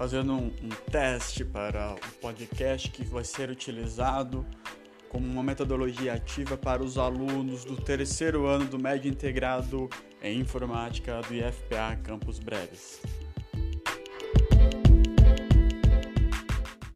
fazendo um, um teste para o podcast que vai ser utilizado como uma metodologia ativa para os alunos do terceiro ano do Médio Integrado em Informática do IFPA Campus Breves.